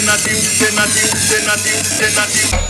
Then I do, then I do, then I do, then I do.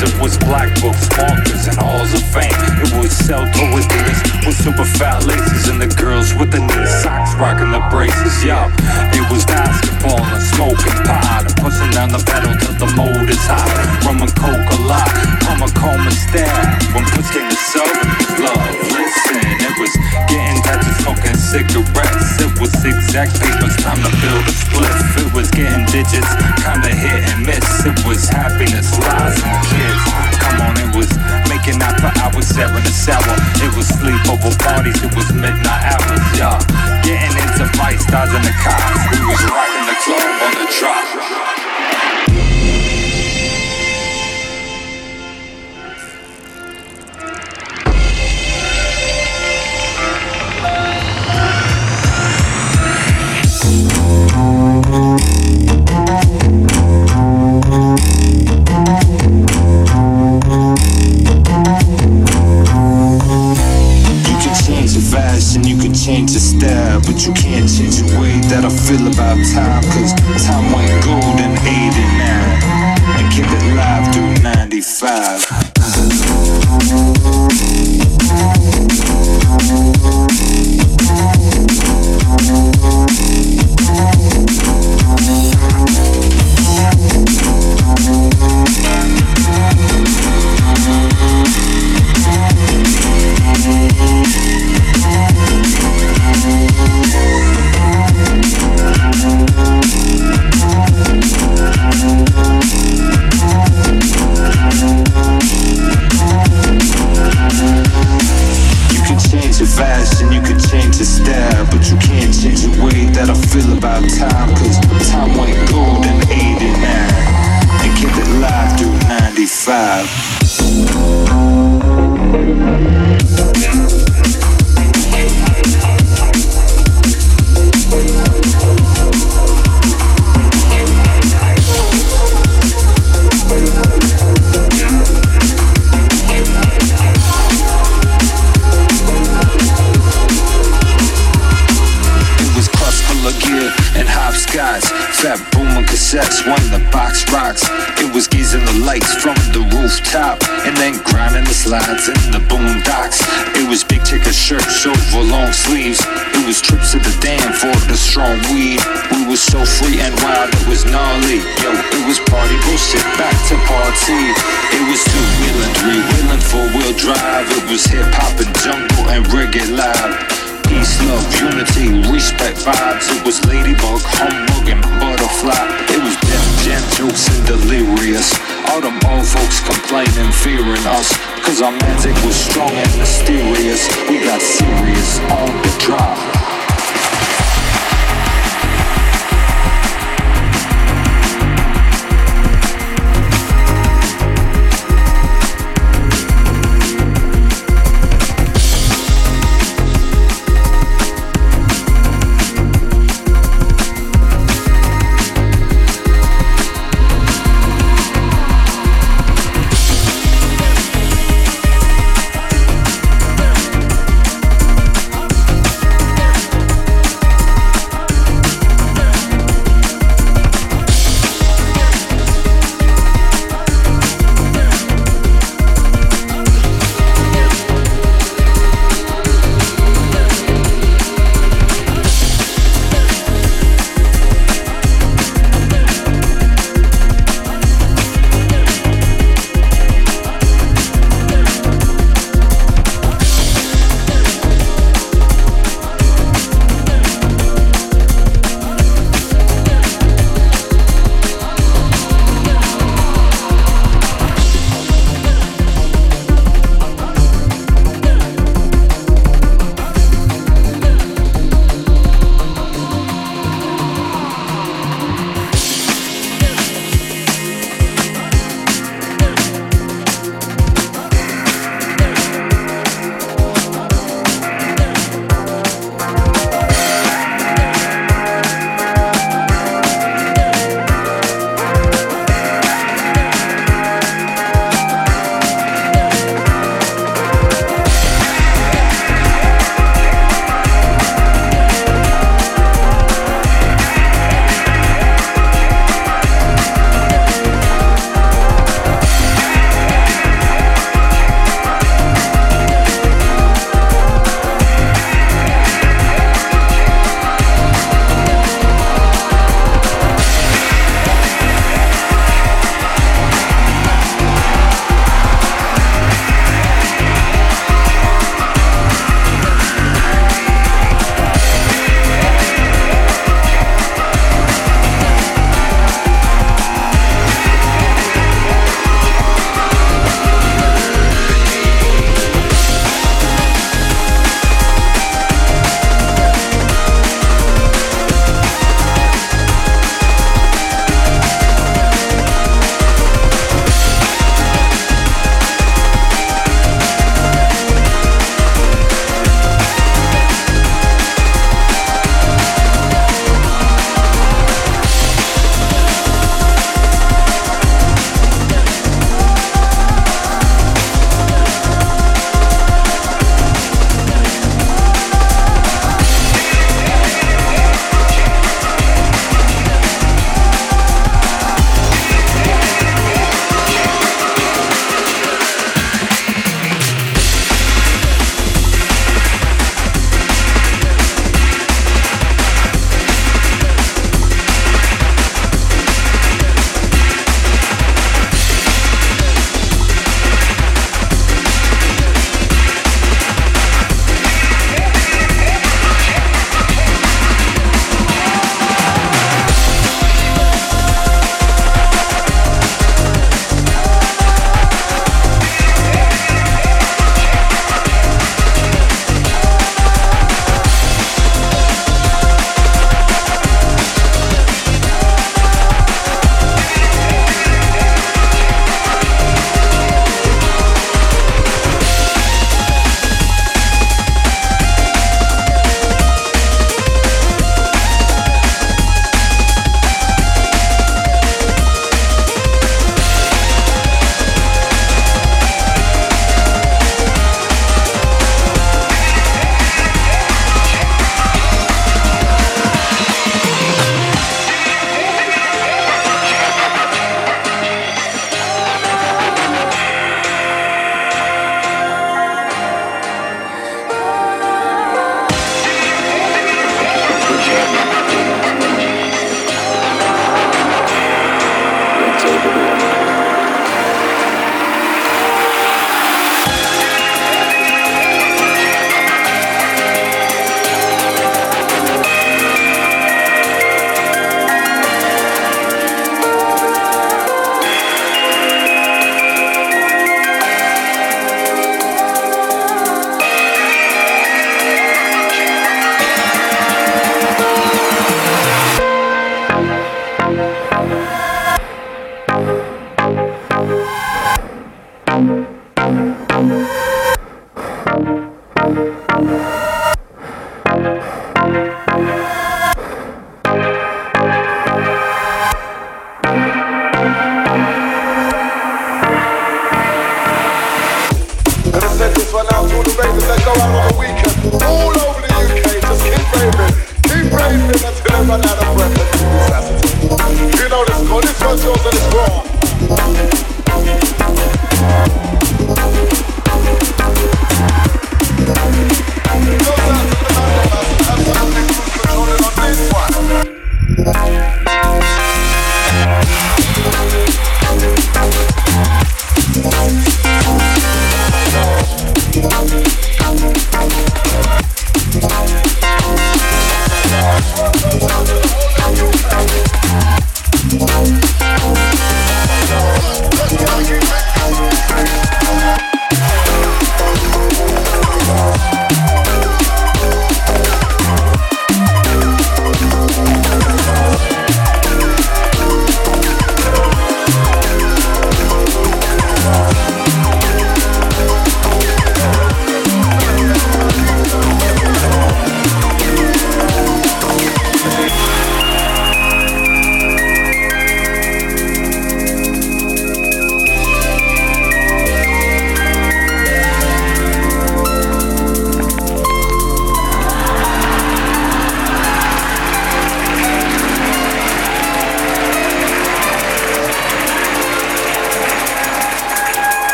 It was black books, markers, and halls of fame. It was sell to with super fat laces and the girls with the knee socks rocking the braces. Yo, was basketball and smoking pot. I'm pushing down the pedal till the mold is hot. Rum and coke a lot, I'm a coma stare. When puss came to soap, love, listen. It was getting tattoos, smoking cigarettes. It was zigzag papers, time to build a split. It was getting digits, kinda hit and miss. It was happiness, lies, and kids. Come on, it was making out for hours, sharing the shower. It was sleepover parties, it was midnight hours, yeah getting into fight stars in the car. We was rocking the club on the drop. free and wild, it was gnarly. Yo, it was party bullshit, back to party. It was two wheeling, three wheeling, four wheel drive. It was hip hop and jungle and reggae live. Peace, love, unity, respect vibes. It was ladybug, humbug, and butterfly. It was death, jam jokes, and delirious. All them old folks complaining, fearing us. Cause our magic was strong and mysterious. We got serious on the drop.